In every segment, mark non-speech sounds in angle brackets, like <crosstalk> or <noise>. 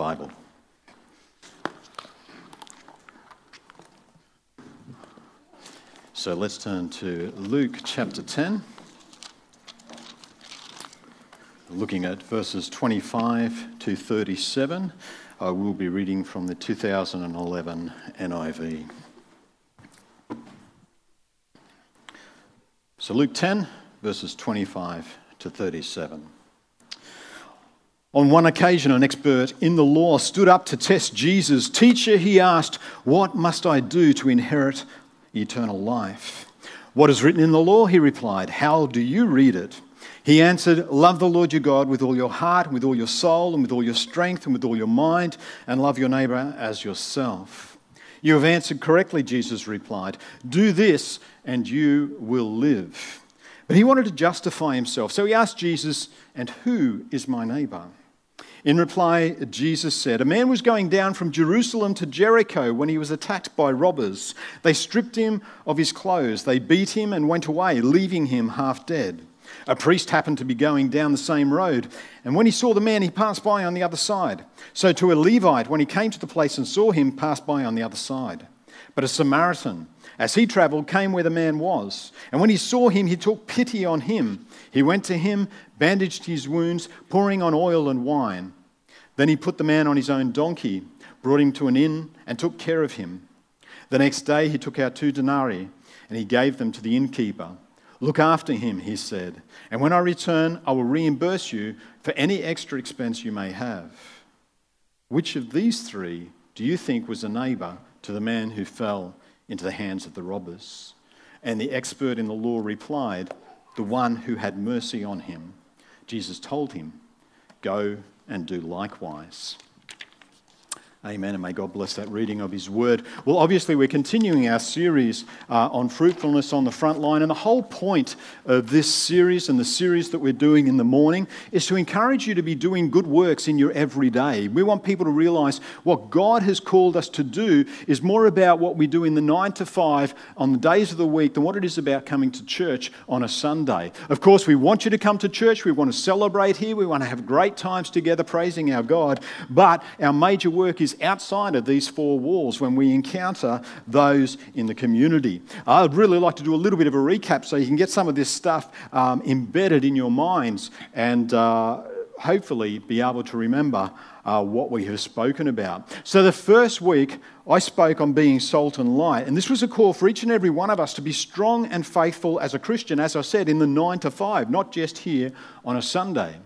Bible. So let's turn to Luke chapter 10, looking at verses 25 to 37. I will be reading from the 2011 NIV. So, Luke 10, verses 25 to 37. On one occasion, an expert in the law stood up to test Jesus. Teacher, he asked, What must I do to inherit eternal life. What is written in the law? He replied. How do you read it? He answered, Love the Lord your God with all your heart, with all your soul, and with all your strength, and with all your mind, and love your neighbor as yourself. You have answered correctly, Jesus replied. Do this, and you will live. But he wanted to justify himself, so he asked Jesus, And who is my neighbor? In reply, Jesus said, A man was going down from Jerusalem to Jericho when he was attacked by robbers. They stripped him of his clothes, they beat him and went away, leaving him half dead. A priest happened to be going down the same road, and when he saw the man, he passed by on the other side. So, to a Levite, when he came to the place and saw him, passed by on the other side. But a Samaritan, as he traveled, came where the man was. And when he saw him, he took pity on him. He went to him, bandaged his wounds, pouring on oil and wine. Then he put the man on his own donkey, brought him to an inn, and took care of him. The next day he took out two denarii, and he gave them to the innkeeper. Look after him, he said, and when I return, I will reimburse you for any extra expense you may have. Which of these three do you think was a neighbor to the man who fell into the hands of the robbers. And the expert in the law replied, The one who had mercy on him. Jesus told him, Go and do likewise. Amen. And may God bless that reading of His Word. Well, obviously, we're continuing our series uh, on fruitfulness on the front line. And the whole point of this series and the series that we're doing in the morning is to encourage you to be doing good works in your everyday. We want people to realize what God has called us to do is more about what we do in the nine to five on the days of the week than what it is about coming to church on a Sunday. Of course, we want you to come to church. We want to celebrate here. We want to have great times together praising our God. But our major work is is outside of these four walls when we encounter those in the community. I'd really like to do a little bit of a recap so you can get some of this stuff um, embedded in your minds and uh, hopefully be able to remember uh, what we have spoken about. So, the first week, I spoke on being salt and light, and this was a call for each and every one of us to be strong and faithful as a Christian, as I said, in the nine to five, not just here on a Sunday.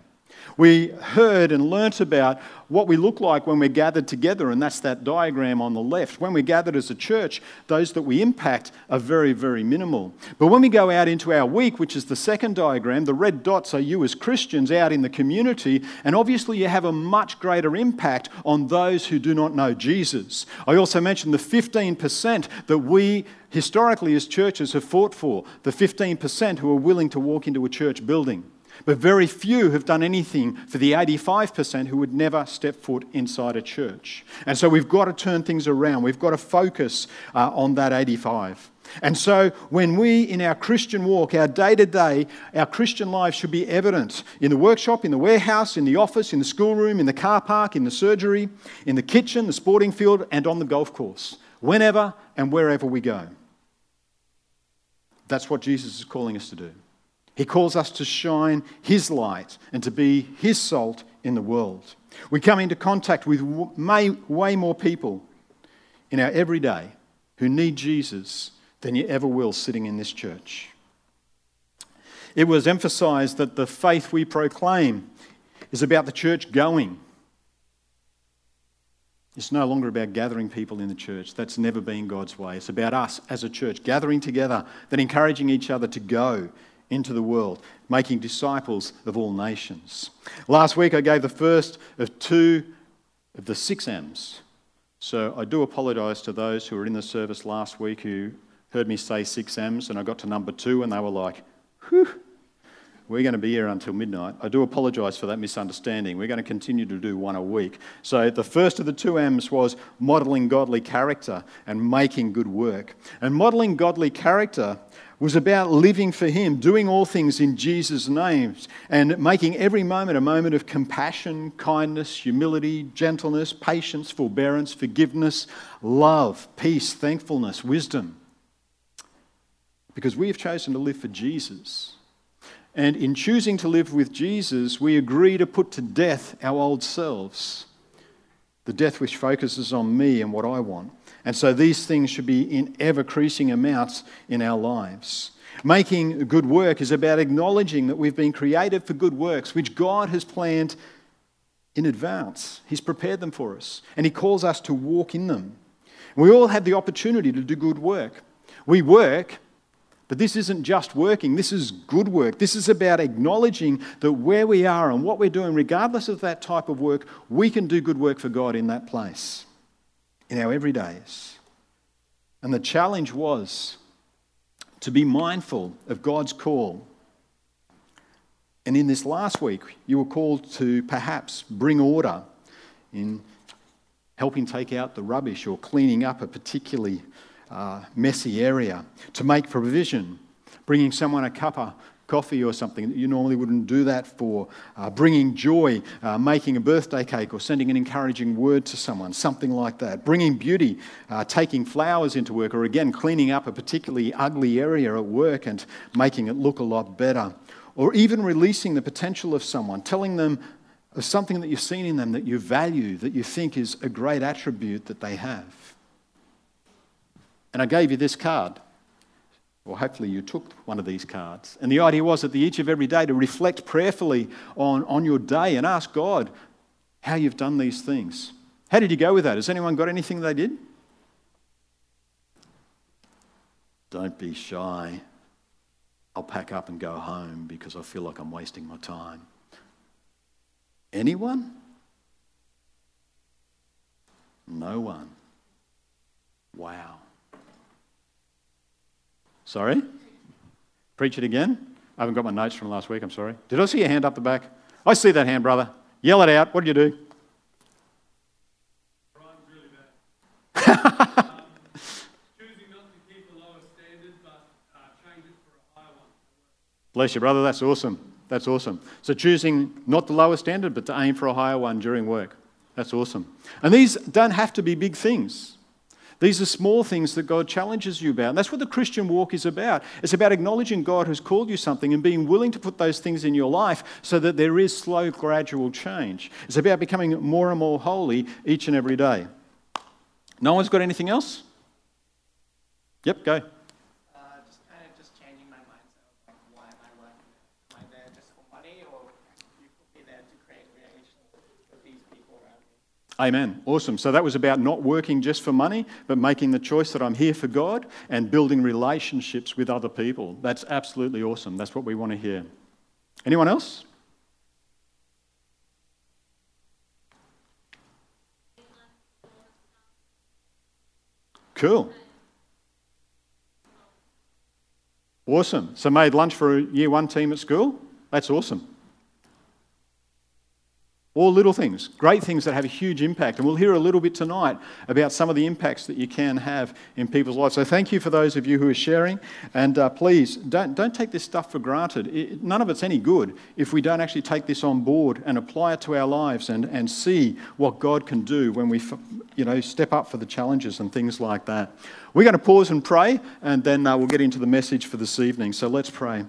We heard and learnt about what we look like when we're gathered together, and that's that diagram on the left. When we're gathered as a church, those that we impact are very, very minimal. But when we go out into our week, which is the second diagram, the red dots are you as Christians out in the community, and obviously you have a much greater impact on those who do not know Jesus. I also mentioned the 15% that we historically as churches have fought for, the 15% who are willing to walk into a church building. But very few have done anything for the 85% who would never step foot inside a church. And so we've got to turn things around. We've got to focus uh, on that 85. And so, when we, in our Christian walk, our day to day, our Christian life should be evident in the workshop, in the warehouse, in the office, in the schoolroom, in the car park, in the surgery, in the kitchen, the sporting field, and on the golf course, whenever and wherever we go. That's what Jesus is calling us to do. He calls us to shine His light and to be His salt in the world. We come into contact with way more people in our everyday who need Jesus than you ever will sitting in this church. It was emphasized that the faith we proclaim is about the church going. It's no longer about gathering people in the church. That's never been God's way. It's about us as a church gathering together, then encouraging each other to go into the world, making disciples of all nations. Last week I gave the first of two of the six M's. So I do apologise to those who were in the service last week who heard me say six M's and I got to number two and they were like, whew, we're going to be here until midnight. I do apologise for that misunderstanding. We're going to continue to do one a week. So, the first of the two M's was modelling godly character and making good work. And modelling godly character was about living for Him, doing all things in Jesus' name, and making every moment a moment of compassion, kindness, humility, gentleness, patience, forbearance, forgiveness, love, peace, thankfulness, wisdom. Because we have chosen to live for Jesus. And in choosing to live with Jesus, we agree to put to death our old selves, the death which focuses on me and what I want. And so these things should be in ever increasing amounts in our lives. Making good work is about acknowledging that we've been created for good works, which God has planned in advance. He's prepared them for us, and He calls us to walk in them. We all have the opportunity to do good work. We work, but this isn't just working, this is good work. This is about acknowledging that where we are and what we're doing, regardless of that type of work, we can do good work for God in that place in our everydays. And the challenge was to be mindful of God's call. And in this last week, you were called to perhaps bring order in helping take out the rubbish or cleaning up a particularly uh, messy area, to make provision, bringing someone a cup of coffee or something that you normally wouldn't do that for, uh, bringing joy, uh, making a birthday cake or sending an encouraging word to someone, something like that, bringing beauty, uh, taking flowers into work, or again, cleaning up a particularly ugly area at work and making it look a lot better, or even releasing the potential of someone, telling them of something that you've seen in them that you value, that you think is a great attribute that they have. And I gave you this card. Well, hopefully you took one of these cards. And the idea was at the each of every day to reflect prayerfully on, on your day and ask God how you've done these things. How did you go with that? Has anyone got anything they did? Don't be shy. I'll pack up and go home because I feel like I'm wasting my time. Anyone? No one. Wow. Sorry? Preach it again? I haven't got my notes from last week, I'm sorry. Did I see your hand up the back? I see that hand, brother. Yell it out. What did you do? Bless you, brother. That's awesome. That's awesome. So choosing not the lowest standard, but to aim for a higher one during work. That's awesome. And these don't have to be big things. These are small things that God challenges you about. And that's what the Christian walk is about. It's about acknowledging God has called you something and being willing to put those things in your life so that there is slow, gradual change. It's about becoming more and more holy each and every day. No one's got anything else? Yep, go. Amen. Awesome. So that was about not working just for money, but making the choice that I'm here for God and building relationships with other people. That's absolutely awesome. That's what we want to hear. Anyone else? Cool. Awesome. So made lunch for a year one team at school? That's awesome. All little things, great things that have a huge impact. And we'll hear a little bit tonight about some of the impacts that you can have in people's lives. So thank you for those of you who are sharing. And uh, please, don't, don't take this stuff for granted. It, none of it's any good if we don't actually take this on board and apply it to our lives and, and see what God can do when we you know, step up for the challenges and things like that. We're going to pause and pray, and then uh, we'll get into the message for this evening. So let's pray.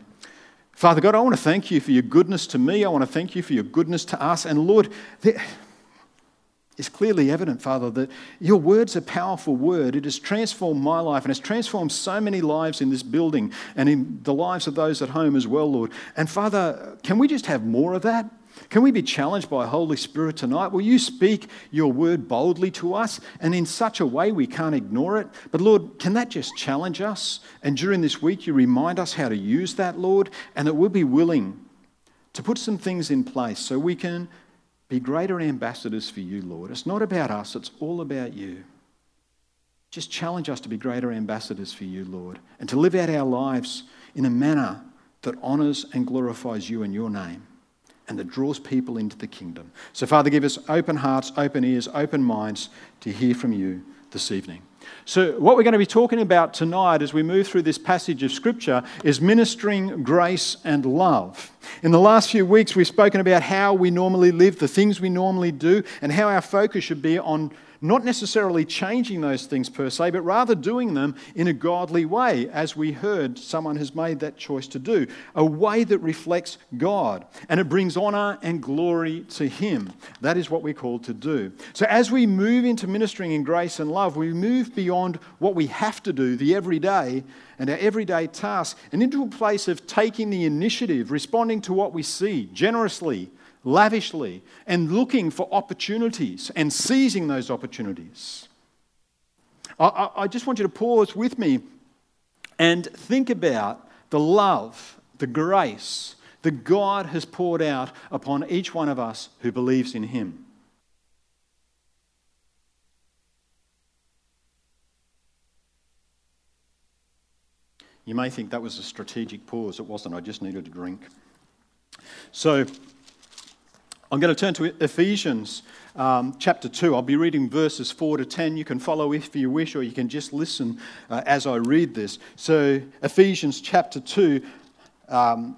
Father God, I want to thank you for your goodness to me. I want to thank you for your goodness to us. And Lord, it's clearly evident, Father, that your word's a powerful word. It has transformed my life and has transformed so many lives in this building and in the lives of those at home as well, Lord. And Father, can we just have more of that? Can we be challenged by Holy Spirit tonight? Will you speak your word boldly to us and in such a way we can't ignore it? But Lord, can that just challenge us? And during this week, you remind us how to use that, Lord, and that we'll be willing to put some things in place so we can be greater ambassadors for you, Lord. It's not about us, it's all about you. Just challenge us to be greater ambassadors for you, Lord, and to live out our lives in a manner that honours and glorifies you and your name and that draws people into the kingdom. So, Father, give us open hearts, open ears, open minds to hear from you this evening. So, what we're going to be talking about tonight as we move through this passage of Scripture is ministering grace and love. In the last few weeks, we've spoken about how we normally live, the things we normally do, and how our focus should be on not necessarily changing those things per se, but rather doing them in a godly way, as we heard someone has made that choice to do. A way that reflects God and it brings honor and glory to Him. That is what we're called to do. So, as we move into ministering in grace and love, we move beyond what we have to do, the everyday, and our everyday tasks, and into a place of taking the initiative, responding to what we see generously lavishly and looking for opportunities and seizing those opportunities. I, I, just want you to pause with me and think about the love, the grace that God has poured out upon each one of us who believes in Him. You may think that was a strategic pause. It wasn't. I just needed a drink. So, I'm going to turn to Ephesians um, chapter 2. I'll be reading verses 4 to 10. You can follow if you wish, or you can just listen uh, as I read this. So, Ephesians chapter 2, um,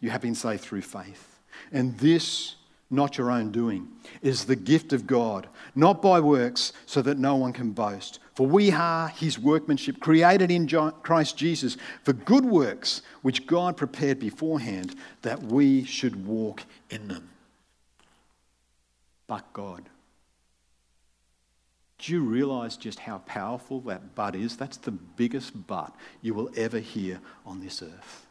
you have been saved through faith. And this, not your own doing, is the gift of God, not by works, so that no one can boast. For we are his workmanship, created in Christ Jesus for good works, which God prepared beforehand that we should walk in them. But God. Do you realize just how powerful that but is? That's the biggest but you will ever hear on this earth.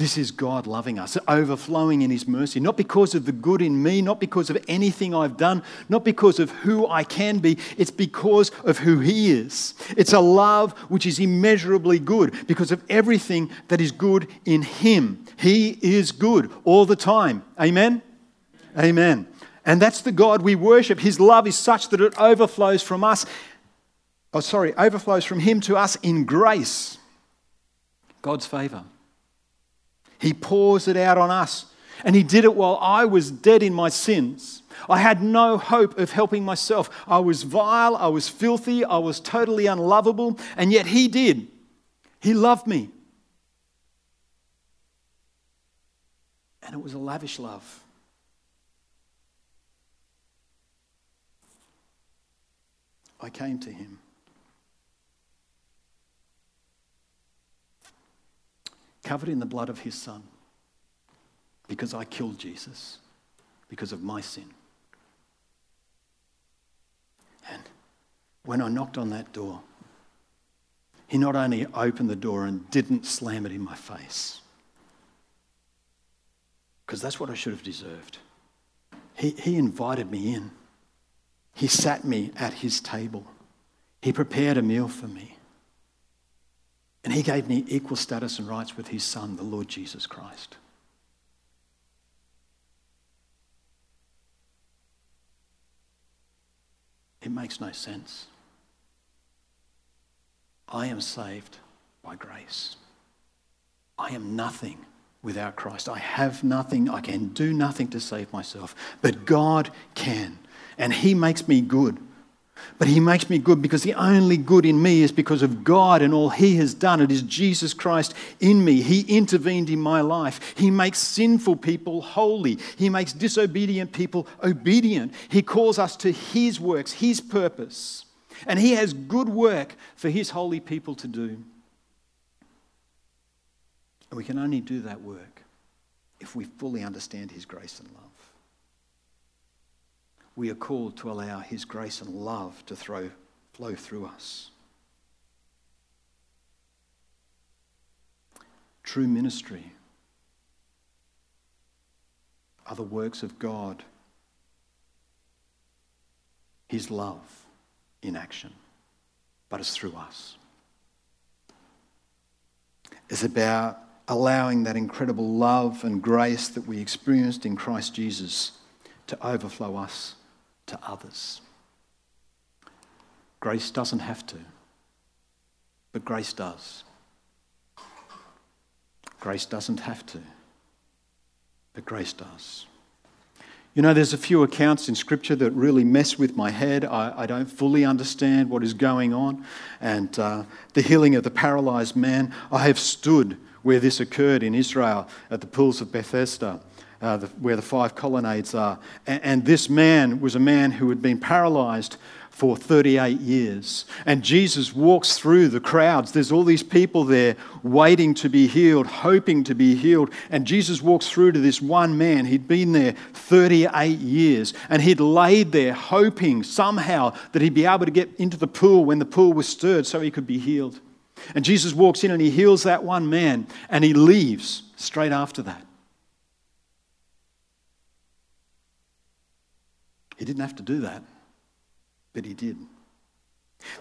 This is God loving us, overflowing in His mercy, not because of the good in me, not because of anything I've done, not because of who I can be, it's because of who He is. It's a love which is immeasurably good because of everything that is good in Him. He is good all the time. Amen? Amen. And that's the God we worship. His love is such that it overflows from us, oh, sorry, overflows from Him to us in grace. God's favor. He pours it out on us. And He did it while I was dead in my sins. I had no hope of helping myself. I was vile, I was filthy, I was totally unlovable, and yet He did. He loved me. And it was a lavish love. I came to Him. Covered in the blood of his son because I killed Jesus because of my sin. And when I knocked on that door, he not only opened the door and didn't slam it in my face, because that's what I should have deserved. He, he invited me in. He sat me at his table. He prepared a meal for me. And he gave me equal status and rights with his son, the Lord Jesus Christ. It makes no sense. I am saved by grace. I am nothing without Christ. I have nothing. I can do nothing to save myself. But God can. And He makes me good. But he makes me good because the only good in me is because of God and all he has done. It is Jesus Christ in me. He intervened in my life. He makes sinful people holy. He makes disobedient people obedient. He calls us to his works, his purpose. And he has good work for his holy people to do. And we can only do that work if we fully understand his grace and love we are called to allow His grace and love to throw, flow through us. True ministry are the works of God, His love in action. but it's through us. It's about allowing that incredible love and grace that we experienced in Christ Jesus to overflow us to others. Grace doesn't have to, but grace does. Grace doesn't have to, but grace does. You know, there's a few accounts in Scripture that really mess with my head. I, I don't fully understand what is going on. And uh, the healing of the paralyzed man, I have stood where this occurred in Israel at the pools of Bethesda. Uh, the, where the five colonnades are. And, and this man was a man who had been paralyzed for 38 years. And Jesus walks through the crowds. There's all these people there waiting to be healed, hoping to be healed. And Jesus walks through to this one man. He'd been there 38 years and he'd laid there hoping somehow that he'd be able to get into the pool when the pool was stirred so he could be healed. And Jesus walks in and he heals that one man and he leaves straight after that. He didn't have to do that but he did.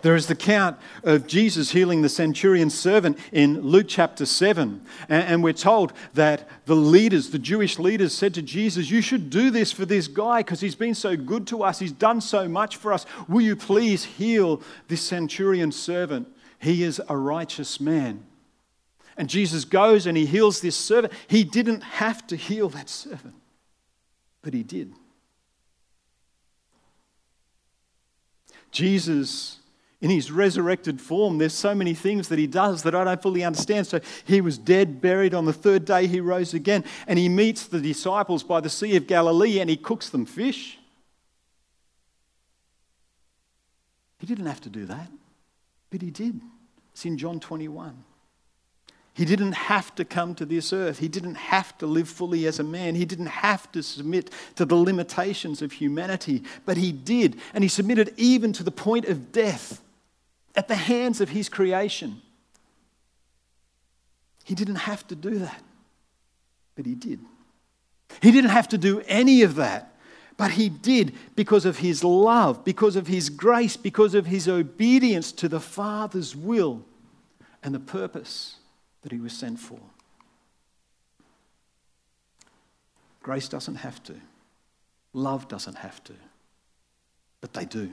There is the count of Jesus healing the centurion's servant in Luke chapter 7. And we're told that the leaders, the Jewish leaders, said to Jesus, You should do this for this guy because he's been so good to us. He's done so much for us. Will you please heal this centurion's servant? He is a righteous man. And Jesus goes and he heals this servant. He didn't have to heal that servant, but he did. Jesus, in his resurrected form, there's so many things that he does that I don't fully understand. So he was dead, buried. On the third day, he rose again. And he meets the disciples by the Sea of Galilee and he cooks them fish. He didn't have to do that, but he did. It's in John 21. He didn't have to come to this earth. He didn't have to live fully as a man. He didn't have to submit to the limitations of humanity, but he did. And he submitted even to the point of death at the hands of his creation. He didn't have to do that, but he did. He didn't have to do any of that, but he did because of his love, because of his grace, because of his obedience to the Father's will and the purpose that he was sent for. Grace doesn't have to, love doesn't have to, but they do.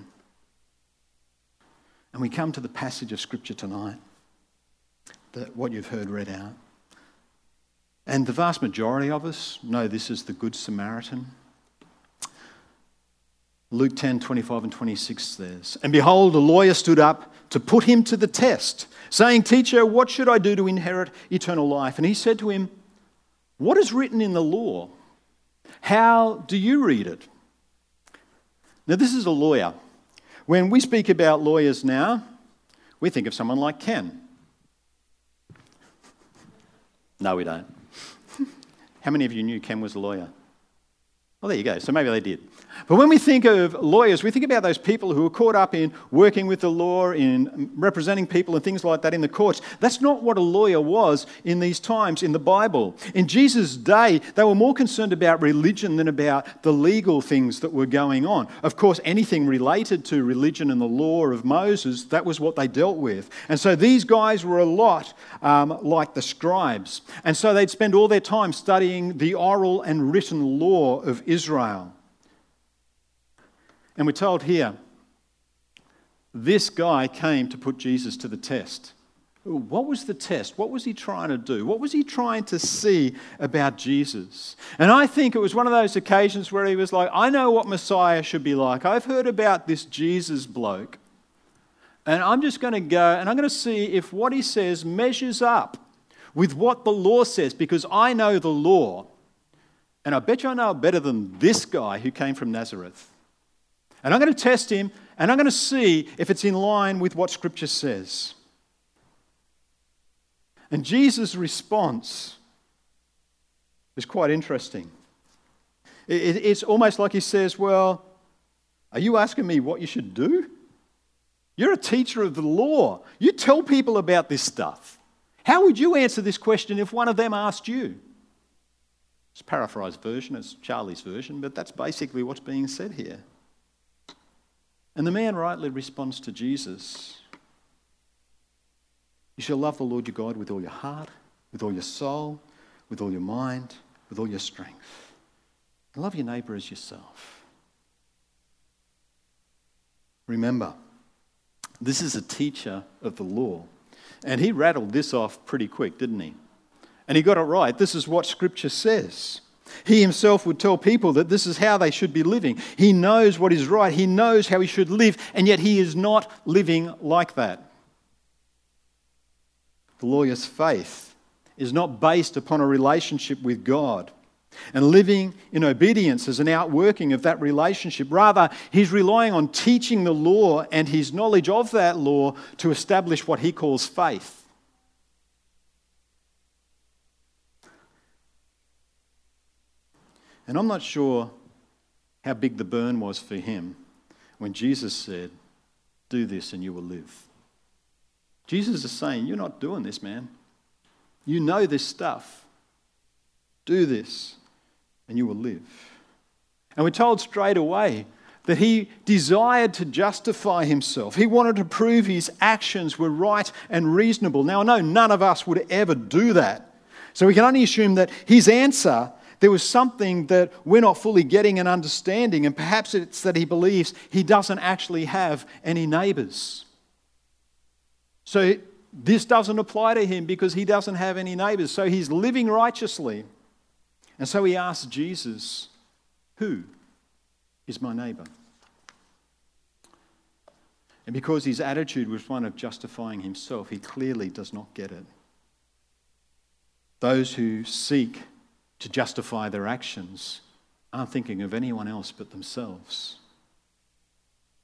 And we come to the passage of Scripture tonight, that what you've heard read out. And the vast majority of us know this is the Good Samaritan. Luke 10 25 and 26 says, And behold, a lawyer stood up to put him to the test, saying, Teacher, what should I do to inherit eternal life? And he said to him, What is written in the law? How do you read it? Now, this is a lawyer. When we speak about lawyers now, we think of someone like Ken. No, we don't. <laughs> How many of you knew Ken was a lawyer? Well, there you go. So maybe they did. But when we think of lawyers, we think about those people who are caught up in working with the law, in representing people and things like that in the courts. That's not what a lawyer was in these times in the Bible. In Jesus' day, they were more concerned about religion than about the legal things that were going on. Of course, anything related to religion and the law of Moses, that was what they dealt with. And so these guys were a lot um, like the scribes. And so they'd spend all their time studying the oral and written law of Israel. And we're told here this guy came to put Jesus to the test. What was the test? What was he trying to do? What was he trying to see about Jesus? And I think it was one of those occasions where he was like, I know what Messiah should be like. I've heard about this Jesus bloke. And I'm just going to go and I'm going to see if what he says measures up with what the law says because I know the law. And I bet you I know better than this guy who came from Nazareth. And I'm going to test him and I'm going to see if it's in line with what Scripture says. And Jesus' response is quite interesting. It's almost like he says, Well, are you asking me what you should do? You're a teacher of the law. You tell people about this stuff. How would you answer this question if one of them asked you? It's a paraphrased version, it's Charlie's version, but that's basically what's being said here. And the man rightly responds to Jesus You shall love the Lord your God with all your heart, with all your soul, with all your mind, with all your strength. And love your neighbour as yourself. Remember, this is a teacher of the law. And he rattled this off pretty quick, didn't he? And he got it right. This is what Scripture says. He himself would tell people that this is how they should be living. He knows what is right, he knows how he should live, and yet he is not living like that. The lawyer's faith is not based upon a relationship with God and living in obedience as an outworking of that relationship. Rather, he's relying on teaching the law and his knowledge of that law to establish what he calls faith. And I'm not sure how big the burn was for him when Jesus said, Do this and you will live. Jesus is saying, You're not doing this, man. You know this stuff. Do this and you will live. And we're told straight away that he desired to justify himself. He wanted to prove his actions were right and reasonable. Now, I know none of us would ever do that. So we can only assume that his answer there was something that we're not fully getting and understanding, and perhaps it's that he believes he doesn't actually have any neighbors. So this doesn't apply to him because he doesn't have any neighbors. So he's living righteously. And so he asks Jesus, Who is my neighbor? And because his attitude was one of justifying himself, he clearly does not get it. Those who seek to justify their actions aren't thinking of anyone else but themselves.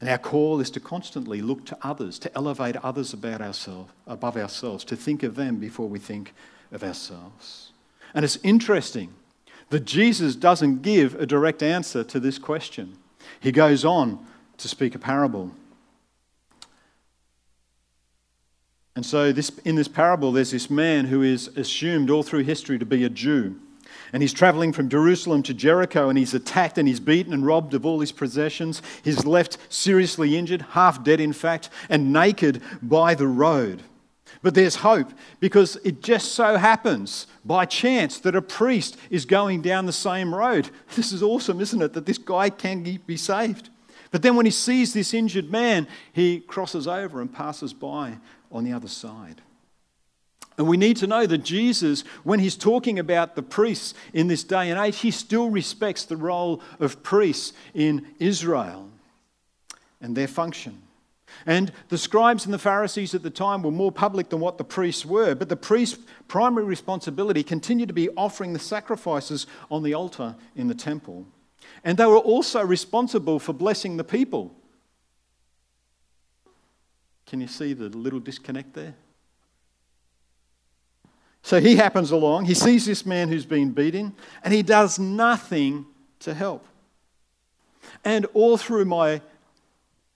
And our call is to constantly look to others, to elevate others about ourselves, above ourselves, to think of them before we think of ourselves. And it's interesting that Jesus doesn't give a direct answer to this question. He goes on to speak a parable. And so, this, in this parable, there's this man who is assumed all through history to be a Jew. And he's traveling from Jerusalem to Jericho and he's attacked and he's beaten and robbed of all his possessions. He's left seriously injured, half dead in fact, and naked by the road. But there's hope because it just so happens by chance that a priest is going down the same road. <laughs> This is awesome, isn't it? That this guy can be saved. But then when he sees this injured man, he crosses over and passes by on the other side. And we need to know that Jesus, when he's talking about the priests in this day and age, he still respects the role of priests in Israel and their function. And the scribes and the Pharisees at the time were more public than what the priests were, but the priest's primary responsibility continued to be offering the sacrifices on the altar in the temple. And they were also responsible for blessing the people. Can you see the little disconnect there? So he happens along, he sees this man who's been beaten, and he does nothing to help. And all through my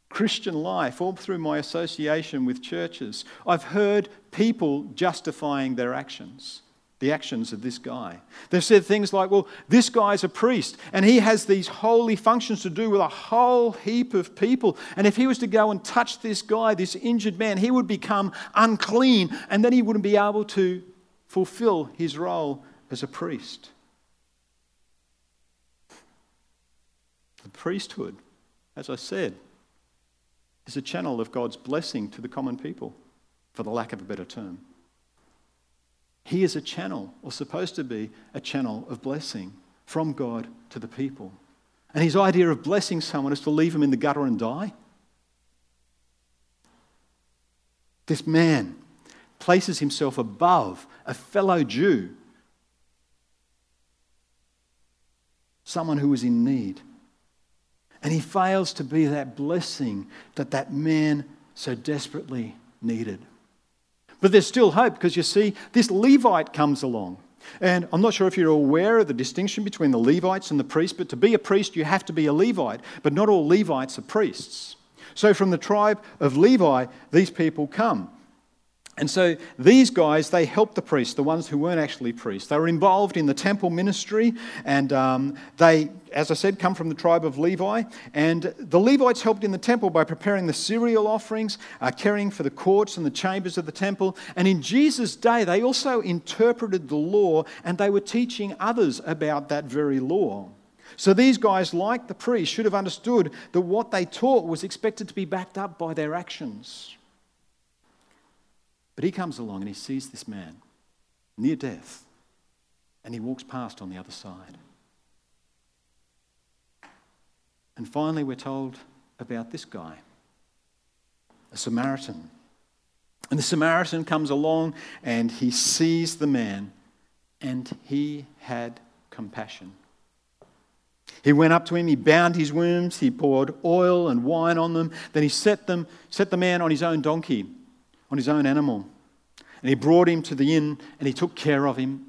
Christian life, all through my association with churches, I've heard people justifying their actions, the actions of this guy. They've said things like, well, this guy's a priest and he has these holy functions to do with a whole heap of people. And if he was to go and touch this guy, this injured man, he would become unclean and then he wouldn't be able to fulfill his role as a priest. The priesthood, as I said, is a channel of God's blessing to the common people, for the lack of a better term. He is a channel, or supposed to be a channel of blessing from God to the people. And his idea of blessing someone is to leave him in the gutter and die. This man places himself above a fellow Jew, someone who was in need. And he fails to be that blessing that that man so desperately needed. But there's still hope because you see, this Levite comes along. And I'm not sure if you're aware of the distinction between the Levites and the priests, but to be a priest, you have to be a Levite. But not all Levites are priests. So from the tribe of Levi, these people come. And so these guys, they helped the priests, the ones who weren't actually priests. They were involved in the temple ministry, and um, they, as I said, come from the tribe of Levi. And the Levites helped in the temple by preparing the cereal offerings, uh, caring for the courts and the chambers of the temple. And in Jesus' day, they also interpreted the law and they were teaching others about that very law. So these guys, like the priests, should have understood that what they taught was expected to be backed up by their actions. But he comes along and he sees this man near death and he walks past on the other side. And finally, we're told about this guy, a Samaritan. And the Samaritan comes along and he sees the man and he had compassion. He went up to him, he bound his wounds, he poured oil and wine on them, then he set them, set the man on his own donkey on his own animal. And he brought him to the inn and he took care of him.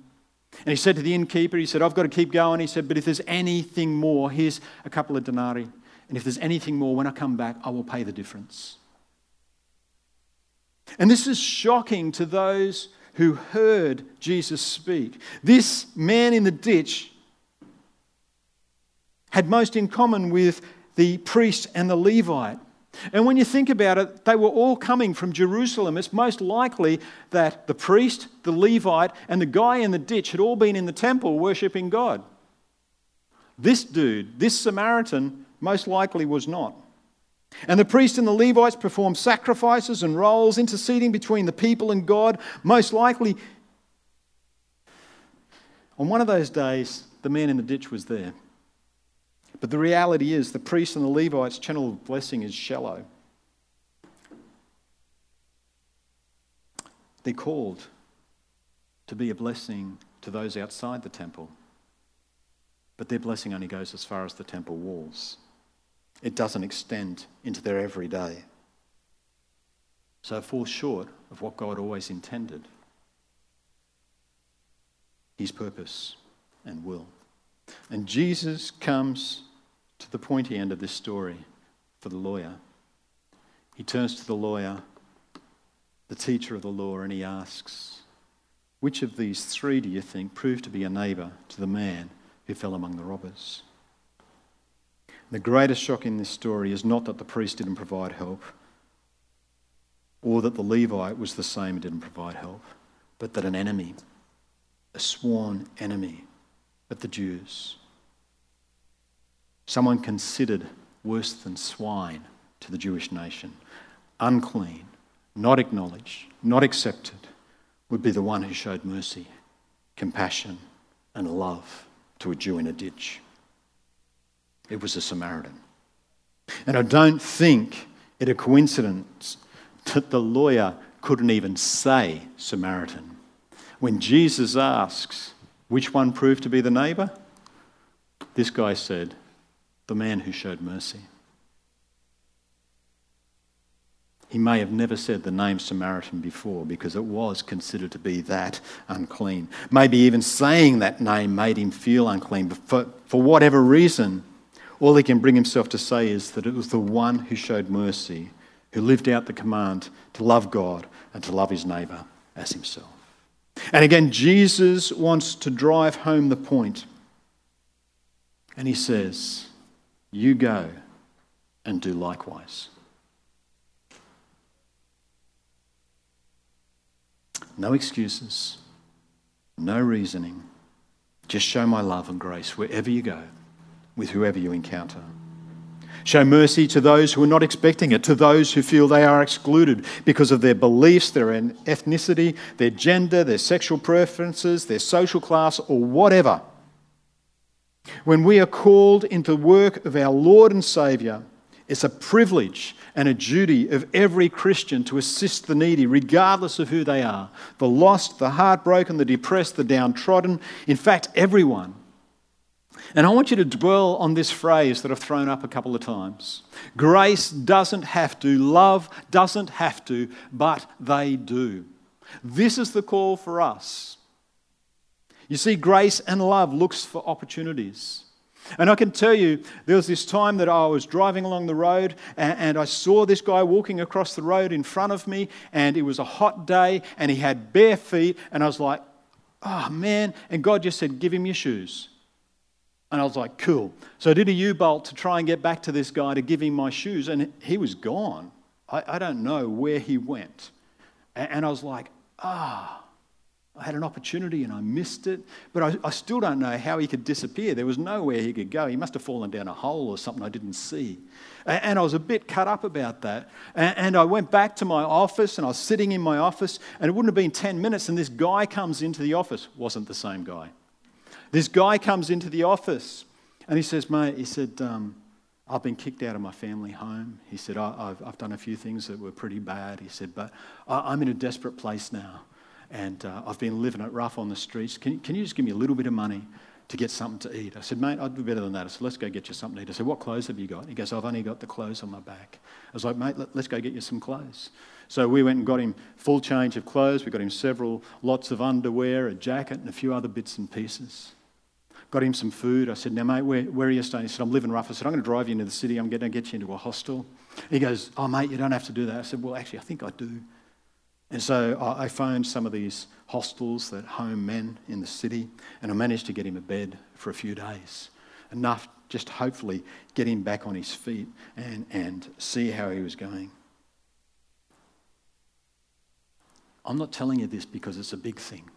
And he said to the innkeeper, he said, I've got to keep going. He said, but if there's anything more, here's a couple of denarii. And if there's anything more, when I come back, I will pay the difference. And this is shocking to those who heard Jesus speak. This man in the ditch had most in common with the priest and the Levite. And when you think about it, they were all coming from Jerusalem. It's most likely that the priest, the Levite, and the guy in the ditch had all been in the temple worshipping God. This dude, this Samaritan, most likely was not. And the priest and the Levites performed sacrifices and roles, interceding between the people and God. Most likely, on one of those days, the man in the ditch was there. But the reality is, the priest and the Levites' channel of blessing is shallow. They're called to be a blessing to those outside the temple, but their blessing only goes as far as the temple walls. It doesn't extend into their everyday. So it falls short of what God always intended His purpose and will. And Jesus comes to the pointy end of this story for the lawyer. He turns to the lawyer, the teacher of the law, and he asks, Which of these three do you think proved to be a neighbour to the man who fell among the robbers? The greatest shock in this story is not that the priest didn't provide help or that the Levite was the same and didn't provide help, but that an enemy, a sworn enemy of the Jews, someone considered worse than swine to the Jewish nation, unclean, not acknowledged, not accepted, would be the one who showed mercy, compassion, and love to a Jew in a ditch. It was a Samaritan. And I don't think it a coincidence that the lawyer couldn't even say Samaritan. When Jesus asks, which one proved to be the neighbour? This guy said, the man who showed mercy. He may have never said the name Samaritan before because it was considered to be that unclean. Maybe even saying that name made him feel unclean, but for, for whatever reason, all he can bring himself to say is that it was the one who showed mercy, who lived out the command to love God and to love his neighbour as himself. And again, Jesus wants to drive home the point. And he says, you go and do likewise. No excuses, no reasoning. Just show my love and grace wherever you go, with whoever you encounter. Show mercy to those who are not expecting it, to those who feel they are excluded because of their beliefs, their ethnicity, their gender, their sexual preferences, their social class, or whatever. When we are called into the work of our Lord and Saviour, it's a privilege and a duty of every Christian to assist the needy, regardless of who they are the lost, the heartbroken, the depressed, the downtrodden, in fact, everyone. And I want you to dwell on this phrase that I've thrown up a couple of times. Grace doesn't have to, love doesn't have to, but they do. This is the call for us. You see, grace and love looks for opportunities. And I can tell you, there was this time that I was driving along the road and, and, I saw this guy walking across the road in front of me, and it was a hot day, and he had bare feet, and I was like, oh man. And God just said, give him your shoes. And I was like, cool. So I did a U bolt to try and get back to this guy to give him my shoes, and he was gone. I, I don't know where he went. And, and I was like, ah. I had an opportunity and I missed it, but I, I, still don't know how he could disappear. There was nowhere he could go. He must have fallen down a hole or something I didn't see. And, and I was a bit cut up about that. And, and, I went back to my office and I was sitting in my office, and it wouldn't have been 10 minutes, and this guy comes into the office. Wasn't the same guy. This guy comes into the office and he says, Mate, he said, um, I've been kicked out of my family home. He said, I, have done a few things that were pretty bad. He said, but I, I'm in a desperate place now and uh, I've been living it rough on the streets. Can, can you just give me a little bit of money to get something to eat? I said, mate, I'd do better than that. I said, let's go get you something to eat. I said, what clothes have you got? He goes, I've only got the clothes on my back. I was like, mate, let, let's go get you some clothes. So we went and got him full change of clothes. We got him several lots of underwear, a jacket, and a few other bits and pieces. Got him some food. I said, Now, mate, where, where are you staying? He said, I'm living rough. I said, I'm going to drive you into the city. I'm going to get you into a hostel. He goes, Oh, mate, you don't have to do that. I said, Well, actually, I think I do. And so I phoned some of these hostels that home men in the city, and I managed to get him a bed for a few days. Enough just hopefully get him back on his feet and, and see how he was going. I'm not telling you this because it's a big thing.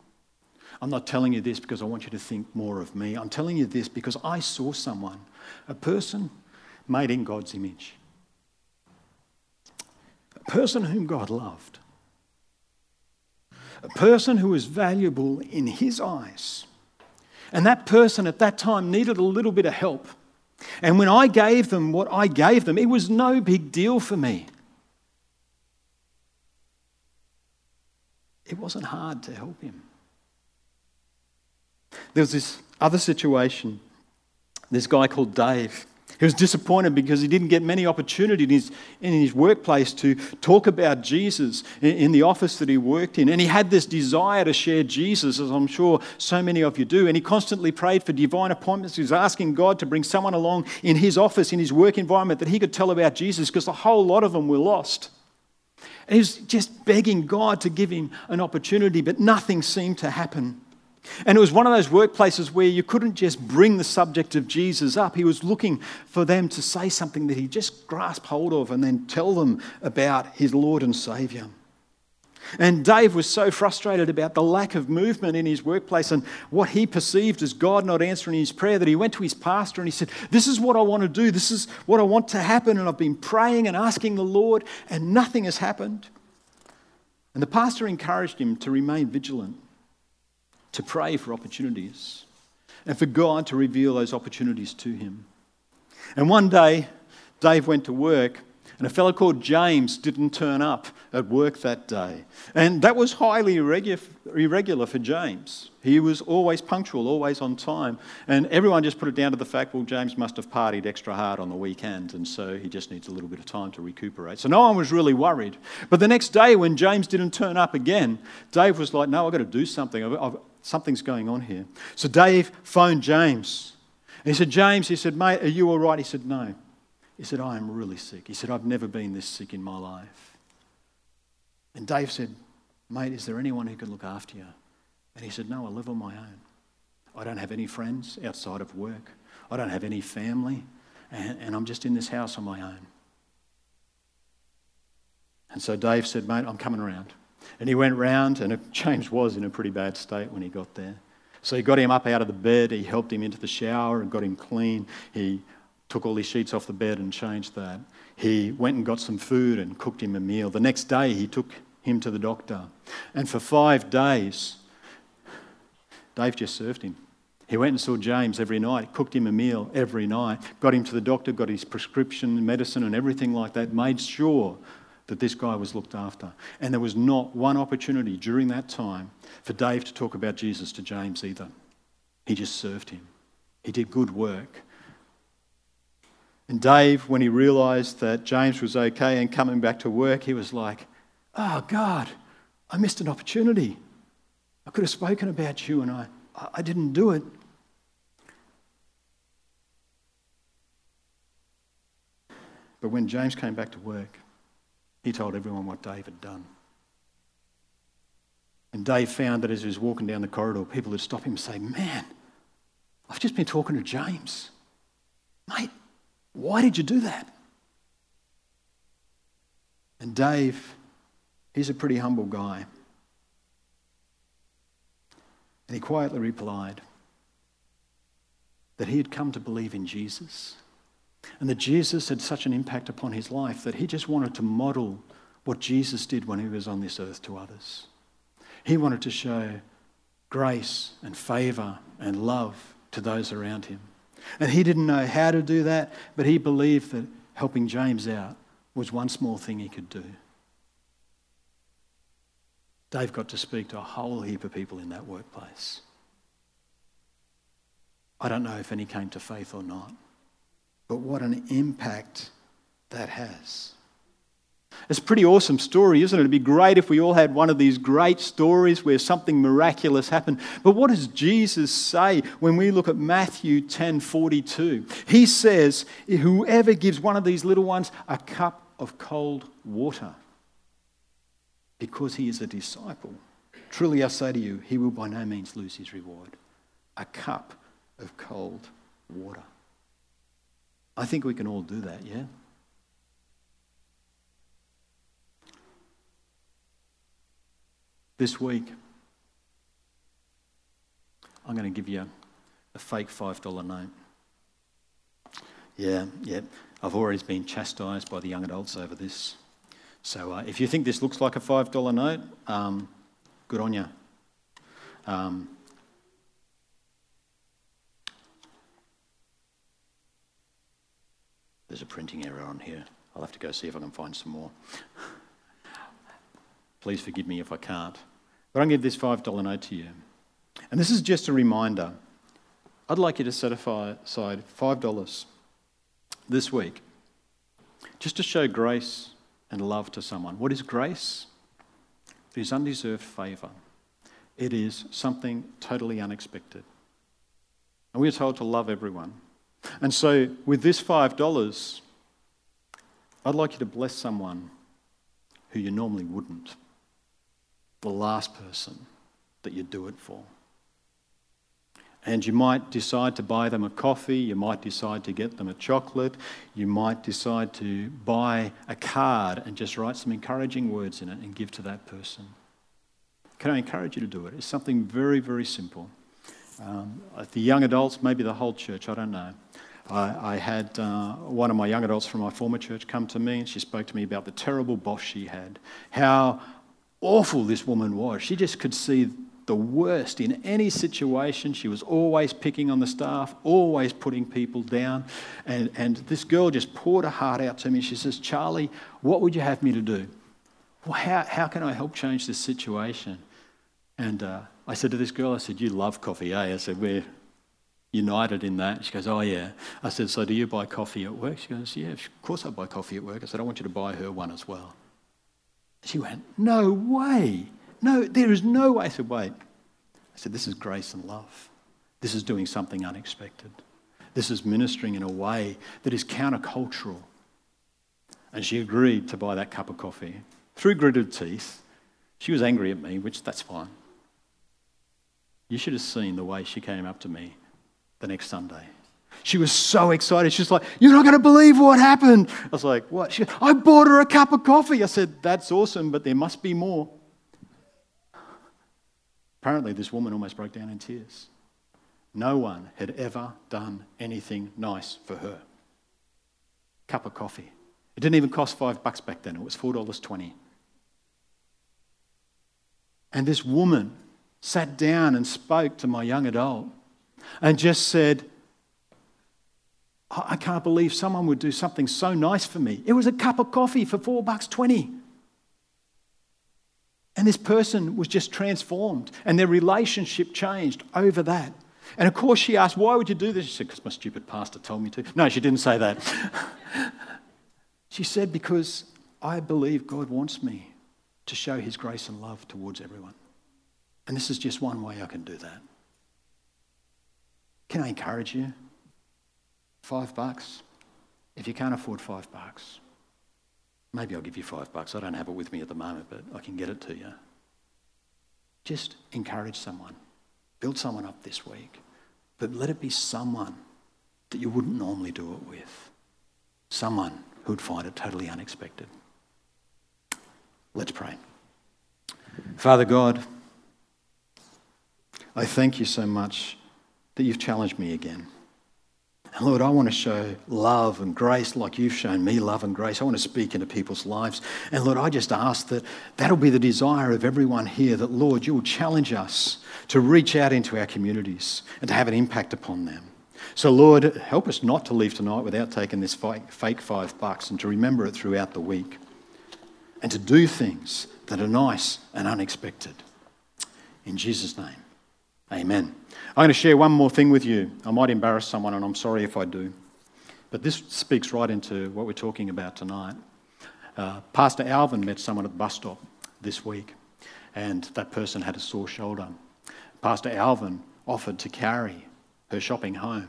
I'm not telling you this because I want you to think more of me. I'm telling you this because I saw someone, a person made in God's image, a person whom God loved a person who was valuable in his eyes. And that person at that time needed a little bit of help. And when I gave them what I gave them, it was no big deal for me. It wasn't hard to help him. There was this other situation. This guy called Dave. He was disappointed because he didn't get many opportunities in his, in his workplace to talk about Jesus in, in the office that he worked in. And he had this desire to share Jesus, as I'm sure so many of you do. And he constantly prayed for divine appointments. He was asking God to bring someone along in his office, in his work environment, that he could tell about Jesus because a whole lot of them were lost. And he was just begging God to give him an opportunity, but nothing seemed to happen. And it was one of those workplaces where you couldn't just bring the subject of Jesus up. He was looking for them to say something that he just grasped hold of and then tell them about his Lord and Saviour. And Dave was so frustrated about the lack of movement in his workplace and what he perceived as God not answering his prayer that he went to his pastor and he said, This is what I want to do. This is what I want to happen. And I've been praying and asking the Lord, and nothing has happened. And the pastor encouraged him to remain vigilant to pray for opportunities and for God to reveal those opportunities to him. And one day, Dave went to work, and a fellow called James didn't turn up at work that day. And that was highly irregular for James. He was always punctual, always on time. And everyone just put it down to the fact, well, James must have partied extra hard on the weekend, and so he just needs a little bit of time to recuperate. So no one was really worried. But the next day, when James didn't turn up again, Dave was like, no, I've got to do something. I've, I've, something's going on here. So Dave phoned James. And he said, James, he said, mate, are you all right? He said, no. He said, I am really sick. He said, I've never been this sick in my life. And Dave said, mate, is there anyone who can look after you? And he said, no, I live on my own. I don't have any friends outside of work. I don't have any family. And, and I'm just in this house on my own. And so Dave said, mate, I'm coming around. And he went round, and <laughs> James was in a pretty bad state when he got there. So he got him up out of the bed, he helped him into the shower and got him clean. He took all his sheets off the bed and changed that. He went and got some food and cooked him a meal. The next day, he took him to the doctor. And for five days, Dave just served him. He went and saw James every night, cooked him a meal every night, got him to the doctor, got his prescription medicine and everything like that, made sure that this guy was looked after. And there was not one opportunity during that time for Dave to talk about Jesus to James either. He just served him, he did good work. And Dave, when he realized that James was okay and coming back to work, he was like, Oh, God, I missed an opportunity. I could have spoken about you and I, I didn't do it. But when James came back to work, he told everyone what Dave had done. And Dave found that as he was walking down the corridor, people would stop him and say, Man, I've just been talking to James. Mate, why did you do that? And Dave, he's a pretty humble guy. And he quietly replied that he had come to believe in Jesus and that Jesus had such an impact upon his life that he just wanted to model what Jesus did when he was on this earth to others. He wanted to show grace and favour and love to those around him. And he didn't know how to do that, but he believed that helping James out was one small thing he could do. Dave got to speak to a whole heap of people in that workplace. I don't know if any came to faith or not, but what an impact that has. It's a pretty awesome story, isn't it? It'd be great if we all had one of these great stories where something miraculous happened. But what does Jesus say when we look at Matthew 10 42? He says, Whoever gives one of these little ones a cup of cold water because he is a disciple. Truly I say to you, he will by no means lose his reward. A cup of cold water. I think we can all do that, yeah? This week, I'm going to give you a fake $5 note. Yeah, yeah. I've already been chastised by the young adults over this. So uh, if you think this looks like a $5 note, um, good on you. Um, there's a printing error on here. I'll have to go see if I can find some more. Please forgive me if I can't. But I'm going to give this $5 note to you. And this is just a reminder. I'd like you to set aside $5 this week just to show grace and love to someone. What is grace? It is undeserved favour. It is something totally unexpected. And we are told to love everyone. And so, with this $5, I'd like you to bless someone who you normally wouldn't. The last person that you do it for. And you might decide to buy them a coffee, you might decide to get them a chocolate, you might decide to buy a card and just write some encouraging words in it and give to that person. Can I encourage you to do it? It's something very, very simple. Um, the young adults, maybe the whole church, I don't know. I, I had uh, one of my young adults from my former church come to me and she spoke to me about the terrible boss she had, how awful this woman was. She just could see the worst in any situation. She was always picking on the staff, always putting people down. And, and this girl just poured her heart out to me. She says, Charlie, what would you have me to do? Well, how, how can I help change this situation? And uh, I said to this girl, I said, You love coffee, eh? I said, We're united in that. She goes, Oh, yeah. I said, So do you buy coffee at work? She goes, Yeah, of course I buy coffee at work. I said, I want you to buy her one as well. She went, No way. No, there is no way. I said, wait. I said, this is grace and love. This is doing something unexpected. This is ministering in a way that is countercultural. And she agreed to buy that cup of coffee. Through gritted teeth, she was angry at me, which that's fine. You should have seen the way she came up to me the next Sunday. She was so excited. She's like, You're not going to believe what happened. I was like, What? She, I bought her a cup of coffee. I said, That's awesome, but there must be more. Apparently, this woman almost broke down in tears. No one had ever done anything nice for her. Cup of coffee. It didn't even cost five bucks back then, it was $4.20. And this woman sat down and spoke to my young adult and just said, I can't believe someone would do something so nice for me. It was a cup of coffee for four bucks twenty. And this person was just transformed, and their relationship changed over that. And of course, she asked, Why would you do this? She said, Because my stupid pastor told me to. No, she didn't say that. <laughs> she said, Because I believe God wants me to show his grace and love towards everyone. And this is just one way I can do that. Can I encourage you? Five bucks. if you can't afford five bucks, maybe I'll give you five bucks. I don't have it with me at the moment, but I can get it to you. Just encourage someone. Build someone up this week. But let it be someone that you wouldn't normally do it with. Someone who'd find it totally unexpected. Let's pray. Father God, I thank you so much that you've challenged me again. And Lord, I want to show love and grace like you've shown me love and grace. I want to speak into people's lives. And Lord, I just ask that that'll be the desire of everyone here that, Lord, you will challenge us to reach out into our communities and to have an impact upon them. So, Lord, help us not to leave tonight without taking this fake five bucks and to remember it throughout the week and to do things that are nice and unexpected. In Jesus' name, amen. I'm going to share one more thing with you. I might embarrass someone, and I'm sorry if I do. But this speaks right into what we're talking about tonight. Uh, Pastor Alvin met someone at the bus stop this week, and that person had a sore shoulder. Pastor Alvin offered to carry her shopping home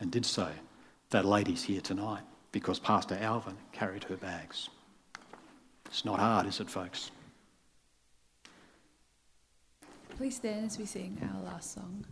and did so. That lady's here tonight because Pastor Alvin carried her bags. It's not hard, is it, folks? Please stand as we sing our last song.